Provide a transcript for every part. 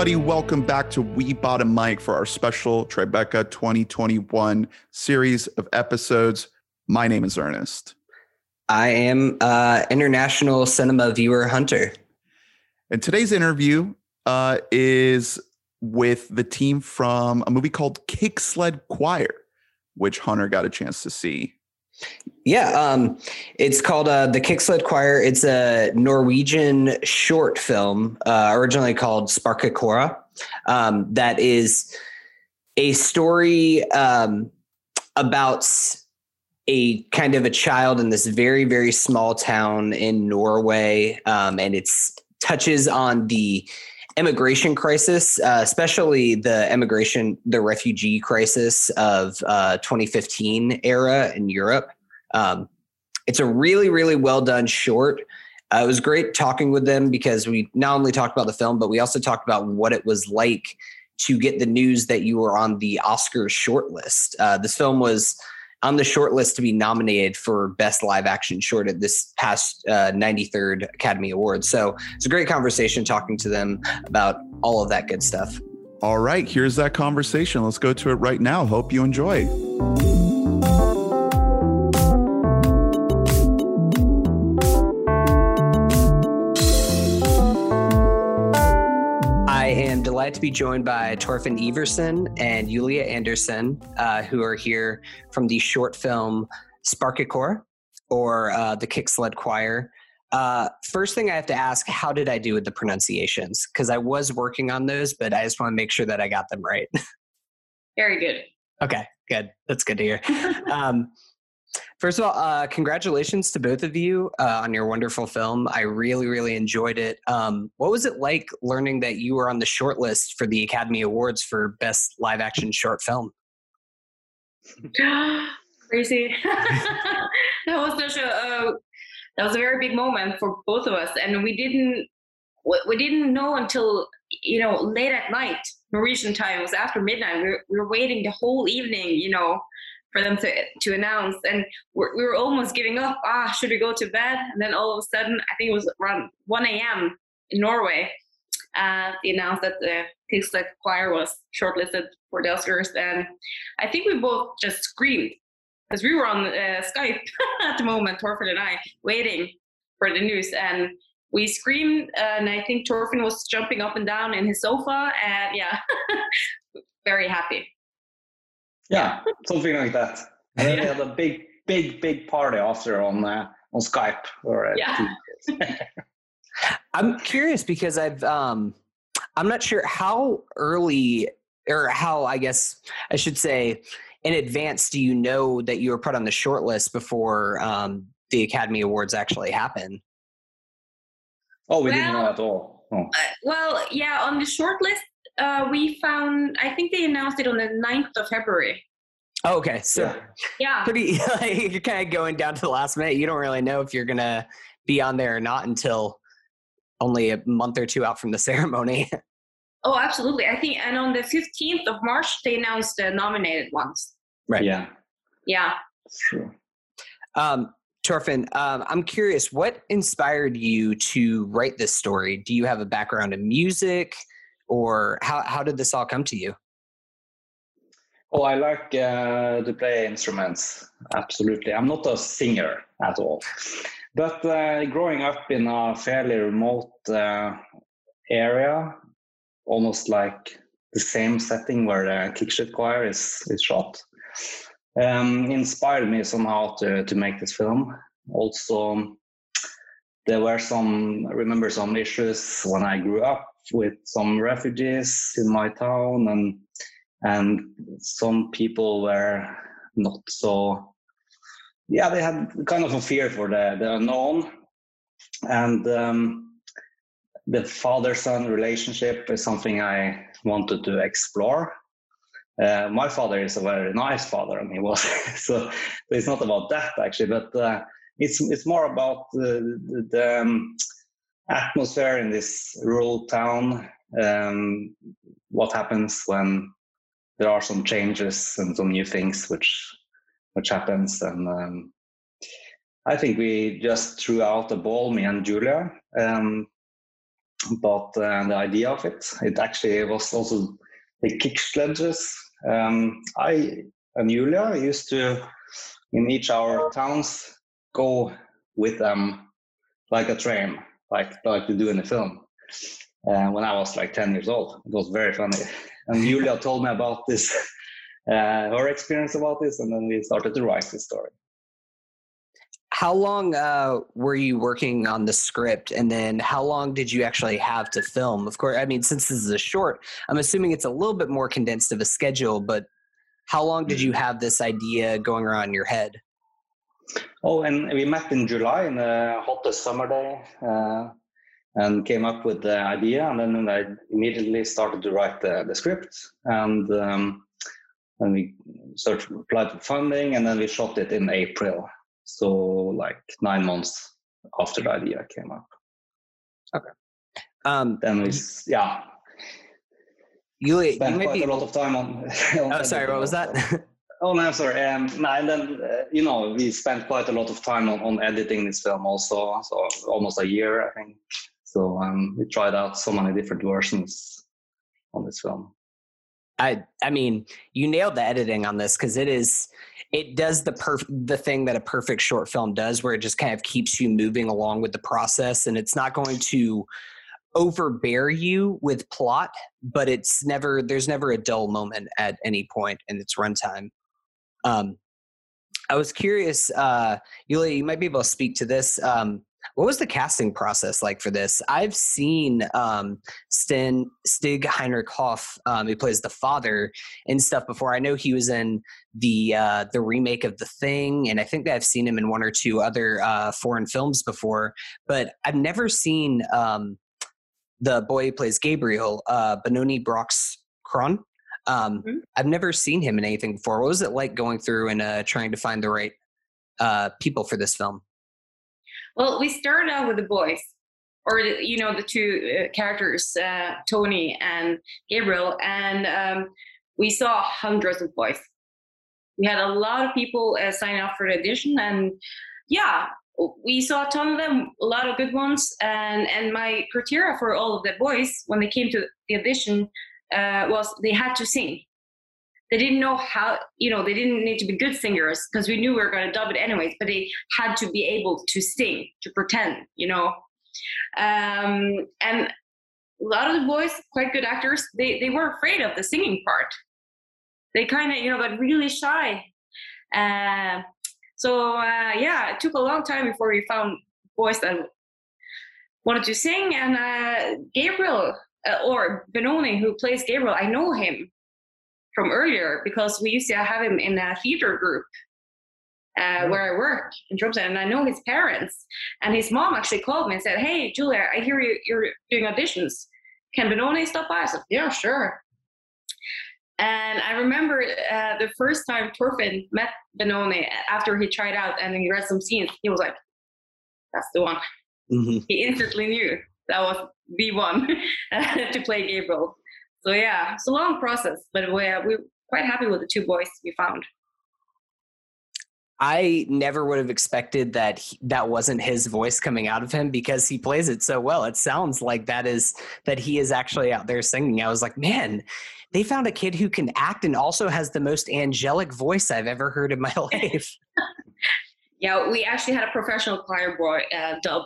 everybody. Welcome back to We Bought a Mic for our special Tribeca 2021 series of episodes. My name is Ernest. I am uh, international cinema viewer Hunter. And today's interview uh, is with the team from a movie called Kick Sled Choir, which Hunter got a chance to see. Yeah, um, it's called uh, the Kick Sled Choir. It's a Norwegian short film, uh, originally called Sparkakora, um, that is a story um, about a kind of a child in this very very small town in Norway, um, and it's touches on the immigration crisis, uh, especially the immigration, the refugee crisis of uh, 2015 era in Europe. Um, it's a really, really well done short. Uh, it was great talking with them because we not only talked about the film, but we also talked about what it was like to get the news that you were on the Oscars shortlist. Uh, this film was on the shortlist to be nominated for Best Live Action Short at this past uh, 93rd Academy Awards. So it's a great conversation talking to them about all of that good stuff. All right, here's that conversation. Let's go to it right now. Hope you enjoy. Delighted to be joined by Torfinn Iversen and Julia Anderson, uh, who are here from the short film Sparkakor or uh, the Kick Sled Choir. Uh, first thing I have to ask, how did I do with the pronunciations? Because I was working on those, but I just want to make sure that I got them right. Very good. Okay, good. That's good to hear. um, First of all, uh, congratulations to both of you uh, on your wonderful film. I really, really enjoyed it. Um, what was it like learning that you were on the short list for the Academy Awards for Best Live Action Short Film? Crazy. that was such a uh, that was a very big moment for both of us, and we didn't we didn't know until you know late at night Norwegian time. It was after midnight. We were, we were waiting the whole evening, you know, for them to to announce. And we're, we were almost giving up. Ah should we go to bed? And then all of a sudden i think it was around 1 a.m in norway uh, they announced that the Kick Sled Choir was shortlisted for the Oscars, and I think we both just screamed because we were on uh, Skype at the moment, Torfinn and I, waiting for the news, and we screamed, and I think Torfinn was jumping up and down in his sofa, and yeah, very happy. Yeah, something like that. And then we had a big, big, big party after on uh, on Skype. Or, uh, yeah. I'm curious because I've um, I'm not sure how early or how I guess I should say in advance do you know that you were put on the short list before um, the Academy Awards actually happen? Oh, we well, didn't know at all. Oh. Uh, well, yeah, on the short list, uh, we found, I think they announced it on the 9th of February. Oh, okay. So, yeah. yeah. Pretty, like, you're kind of going down to the last minute. You don't really know if you're going to be on there or not until only a month or two out from the ceremony. oh, absolutely. I think, and on the 15th of March, they announced the nominated ones. Right. Yeah. Yeah. True. Um, Torfinn, um, I'm curious, what inspired you to write this story? Do you have a background in music? Or how how did this all come to you? Oh, I like uh, to play instruments. Absolutely, I'm not a singer at all, but uh, growing up in a fairly remote uh, area, almost like the same setting where the Kick Sled Choir is is shot, um, inspired me somehow to to make this film. Also, there were some I remember some issues when I grew up with some refugees in my town and and some people were not. So yeah they had kind of a fear for the, the unknown. And um, the father son relationship is something i wanted to explore. Uh, my father is a very nice father and he was so it's not about that actually but uh, it's it's more about the, the, the um, atmosphere in this rural town. Um, what happens when there are some changes and some new things which which happens and um, I think we just threw out the ball, me and Julia, um, about uh, the idea of it. It actually was also the kick sledges. Um, I and Julia used to, in each our towns, go with them like a train, like like we do in the film. Uh, when I was like 10 years old, it was very funny. And Julia told me about this, uh, her experience about this, and then we started to write this story. How long uh, were you working on the script, and then how long did you actually have to film? Of course, I mean, since this is a short, I'm assuming it's a little bit more condensed of a schedule. But how long did you have this idea going around in your head? Oh, and we met in July in a hottest summer day, uh, and came up with the idea, and then I immediately started to write the, the script, and um, and we searched applied for funding, and then we shot it in April. So like nine months after the idea came up. Okay. Um, then we yeah. You, you spent quite be. a lot of time on. on Oh, sorry. What was that? Oh no, sorry. Um, and then uh, you know we spent quite a lot of time on, on editing this film also, so almost a year I think. So um, we tried out so many different versions on this film. I I mean, you nailed the editing on this because it is it does the perf- the thing that a perfect short film does, where it just kind of keeps you moving along with the process, and it's not going to overbear you with plot, but it's never there's never a dull moment at any point in its runtime. Um, I was curious, uh, Yulia, you might be able to speak to this. Um, what was the casting process like for this? I've seen um, Sten, Stig Henrik Hoff, um, who plays the father and stuff before. I know he was in the uh, the remake of The Thing, and I think that I've seen him in one or two other uh, foreign films before. But I've never seen um, the boy who plays Gabriel, uh, Benoni Brox Kron. Um, Mhm. I've never seen him in anything before. What was it like going through and uh, trying to find the right uh, people for this film? Well, we started out with the boys, or you know, the two uh, characters, uh, Tony and Gabriel, and um, we saw hundreds of boys. We had a lot of people uh, sign up for the audition, and yeah, we saw a ton of them, a lot of good ones. And and my criteria for all of the boys when they came to the audition uh, was they had to sing. They didn't know how, you know, they didn't need to be good singers because we knew we were going to dub it anyways, but they had to be able to sing, to pretend, you know. Um, and a lot of the boys, quite good actors, they, they were afraid of the singing part. They kind of, you know, got really shy. Uh, so, uh, yeah, it took a long time before we found boys that wanted to sing. And uh, Gabriel, uh, or Benoni, who plays Gabriel, I know him from earlier because we used to have him in a theater group uh, where I work in Tromsø, and I know his parents. And his mom actually called me and said, "Hey, Julia, I hear you, you're doing auditions. Can Benoni stop by?" I said, "Yeah, sure." And I remember uh, the first time Torfinn met Benoni after he tried out and he read some scenes, he was like, "That's the one." Mm-hmm. He instantly knew that was the one to play Gabriel. So yeah, it's a long process, but we're, we're quite happy with the two boys we found. I never would have expected that he, that wasn't his voice coming out of him because he plays it so well. It sounds like that is that he is actually out there singing. I was like, man, they found a kid who can act and also has the most angelic voice I've ever heard in my life. Yeah, we actually had a professional choir boy uh, dub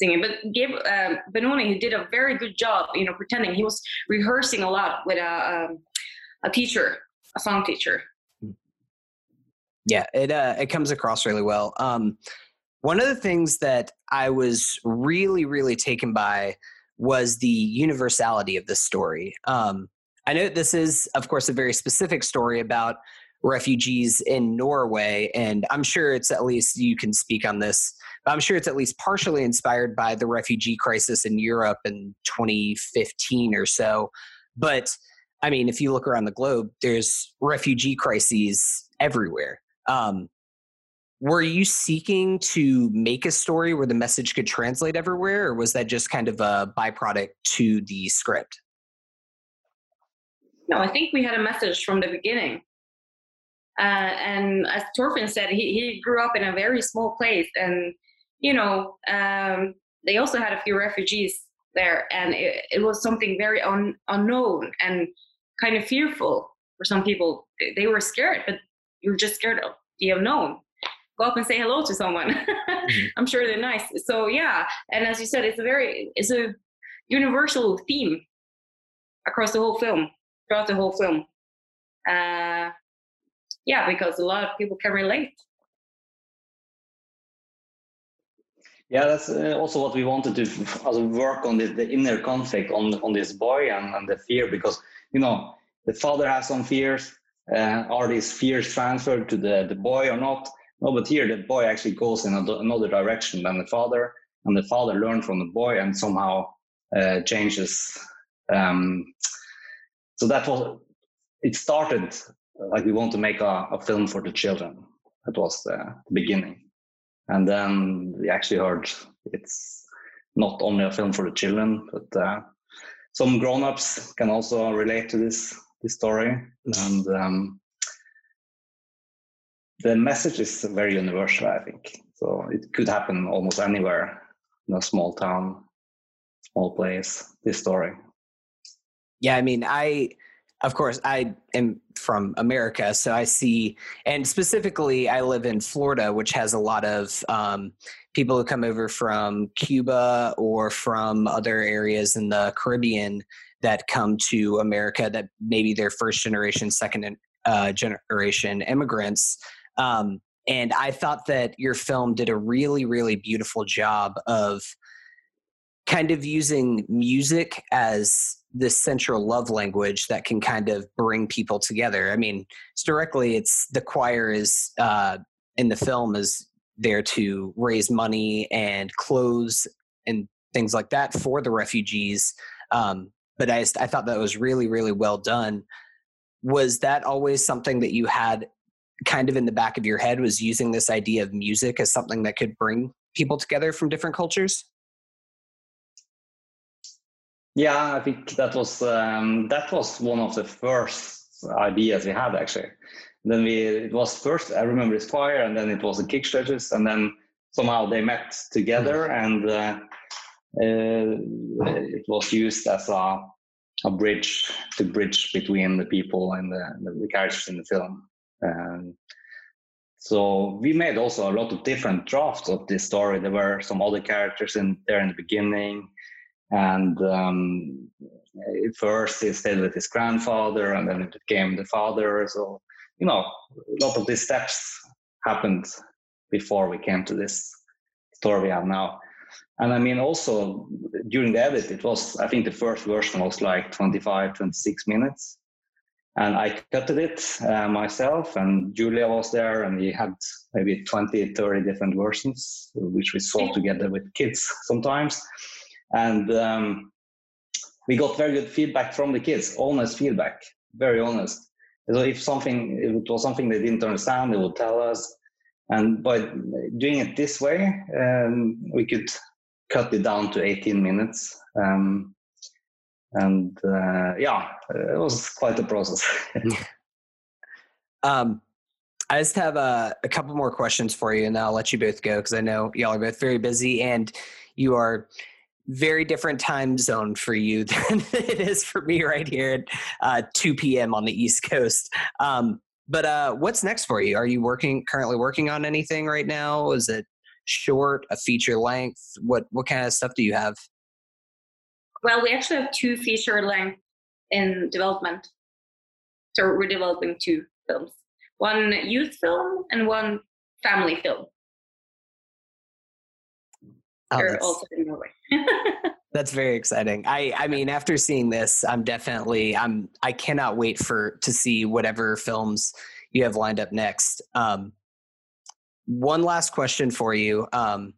singing, but um, Benoni, he did a very good job, you know, pretending. He was rehearsing a lot with a um, a teacher, a song teacher. Yeah, it uh, it comes across really well. Um, one of the things that I was really, really taken by was the universality of this story. Um, I know this is, of course, a very specific story about refugees in Norway, and I'm sure it's at least you can speak on this. I'm sure it's at least partially inspired by the refugee crisis in Europe in 2015 or so. But I mean, if you look around the globe, there's refugee crises everywhere. Um, were you seeking to make a story where the message could translate everywhere, or was that just kind of a byproduct to the script? No, I think we had a message from the beginning. Uh, and as Torfinn said, he, he grew up in a very small place, and you know, um, they also had a few refugees there, and it, it was something very un, unknown and kind of fearful for some people. They were scared, but you're just scared of the unknown. Go up and say hello to someone. mm-hmm. I'm sure they're nice. So yeah, and as you said, it's a very it's a universal theme across the whole film, throughout the whole film. Uh, yeah, because a lot of people can relate. Yeah, that's uh, also what we wanted to work on the, the inner conflict on on this boy and, and the fear because you know the father has some fears. Uh, are these fears transferred to the, the boy or not? No, but here the boy actually goes in another direction than the father, and the father learned from the boy and somehow uh, changes. Um, so that was it. Started like we want to make a, a film for the children. That was the beginning and then we actually heard it's not only a film for the children, but uh, some grown-ups can also relate to this this story, and um, the message is very universal. I think so. It could happen almost anywhere in a small town, small place. This story. Yeah, I mean, I of course, I am from America, so I see, and specifically, I live in Florida, which has a lot of um, people who come over from Cuba or from other areas in the Caribbean that come to America that maybe they're first generation, second uh, generation immigrants. Um, and I thought that your film did a really, really beautiful job of kind of using music as this central love language that can kind of bring people together. I mean, it's directly, it's the choir is uh, in the film is there to raise money and clothes and things like that for the refugees. Um, but I, I thought that was really, really well done. Was that always something that you had kind of in the back of your head? Was using this idea of music as something that could bring people together from different cultures? Yeah, I think that was um, that was one of the first ideas we had actually. Then we it was first I remember it's fire, and then it was the kick stretches, and then somehow they met together, hmm. and uh, uh, it was used as a a bridge to bridge between the people and the, the characters in the film. Um, so we made also a lot of different drafts of this story. There were some other characters in there in the beginning and um, first he stayed with his grandfather and then it became the father. So you know a lot of these steps happened before we came to this story we have now. And i mean also during the edit it was i think the first version was like 25 26 minutes. And i cut it uh, myself and julia was there and we had maybe 20 30 different versions which we saw together with kids sometimes and um, we got very good feedback from the kids honest feedback very honest. So if something if it was something they didn't understand they would tell us. And by doing it this way um, we could cut it down to 18 minutes. Um, and uh, yeah it was quite a process. Um, I just have a, a couple more questions for you, and I'll let you both go because I know y'all are both very busy, and you are very different time zone for you than it is for me right here at uh, 2 p.m. on the East Coast. Um, but uh, what's next for you? Are you working currently working on anything right now? Is it short, a feature length? What what kind of stuff do you have? Well, we actually have two feature length in development. So we're developing two films. One youth film and one family film. Oh, also in Norway. that's very exciting. I I mean, after seeing this, I'm definitely I'm I cannot wait for to see whatever films you have lined up next. Um, one last question for you. Um,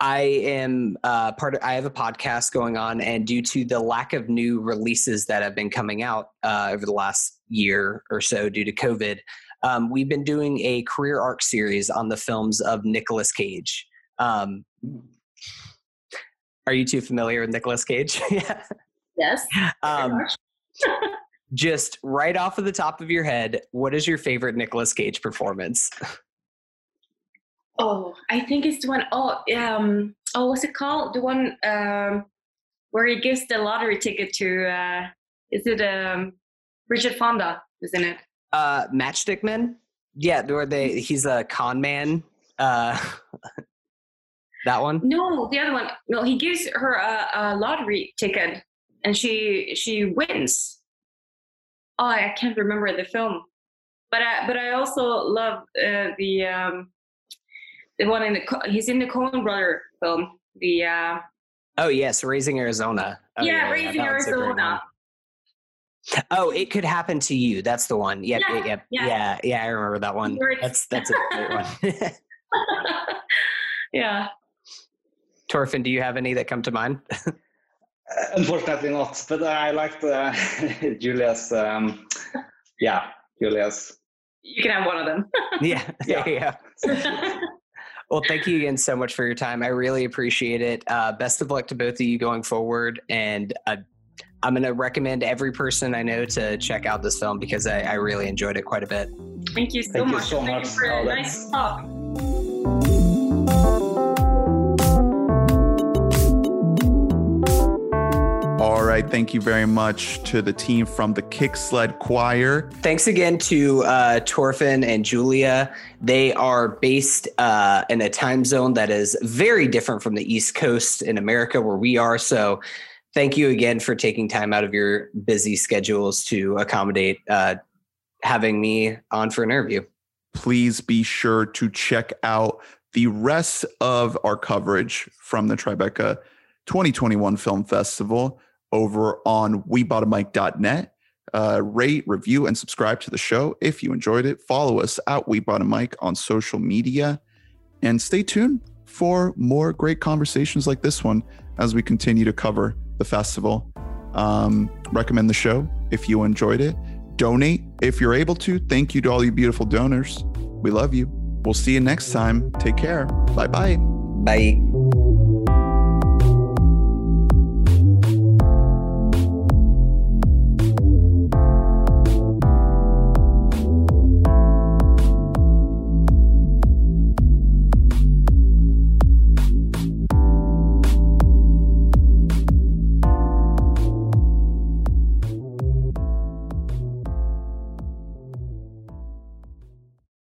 I am uh, part of. I have a podcast going on, and due to the lack of new releases that have been coming out uh, over the last year or so, due to COVID, um, we've been doing a career arc series on the films of Nicolas Cage. Um, are you too familiar with Nicolas Cage? yeah. Yes. Um, just right off of the top of your head, what is your favorite Nicolas Cage performance? Oh, I think it's the one. Oh, um, oh, what's it called? The one um, where he gives the lottery ticket to. Uh, is it um, Richard Fonda? isn't it? Uh, Matchstick Men. Yeah, where they he's a con man. Uh, that one. No, the other one. No, he gives her a, a lottery ticket, and she she wins. Oh, I can't remember the film, but I but I also love uh, the um, the one in the he's in the Coen Brother film. The uh, Oh yes, Raising Arizona. Oh, yeah, Raising one's a great Arizona. Oh, it could happen to you. That's the one. Yep, Yeah, yep. yeah. yeah, yeah. I remember that one. That's that's a great one. yeah. Torfinn, do you have any that come to mind? Unfortunately not, but I liked uh, Julia's. Um, yeah, Julia's. You can have one of them. yeah, Yeah. yeah. Well, thank you again so much for your time. I really appreciate it. Uh, best of luck to both of you going forward. And uh, I'm going to recommend every person I know to check out this film because I, I really enjoyed it quite a bit. Thank you so Thank you much. so Thank much. you for a nice talk. Thank you very much to the team from the Kick Sled Choir. Thanks again to uh, Torfinn and Julia. They are based uh, in a time zone that is very different from the East Coast in America, where we are. So, thank you again for taking time out of your busy schedules to accommodate uh, having me on for an interview. please be sure to check out the rest of our coverage from the Tribeca 2021 Film Festival over on WeBoughtAMic.net. Uh, rate, review, and subscribe to the show if you enjoyed it. Follow us at We on social media, and stay tuned for more great conversations like this one as we continue to cover the festival. Um, recommend the show if you enjoyed it. Donate if you're able to. Thank you to all you beautiful donors. We love you. We'll see you next time. Take care. Bye bye. Bye.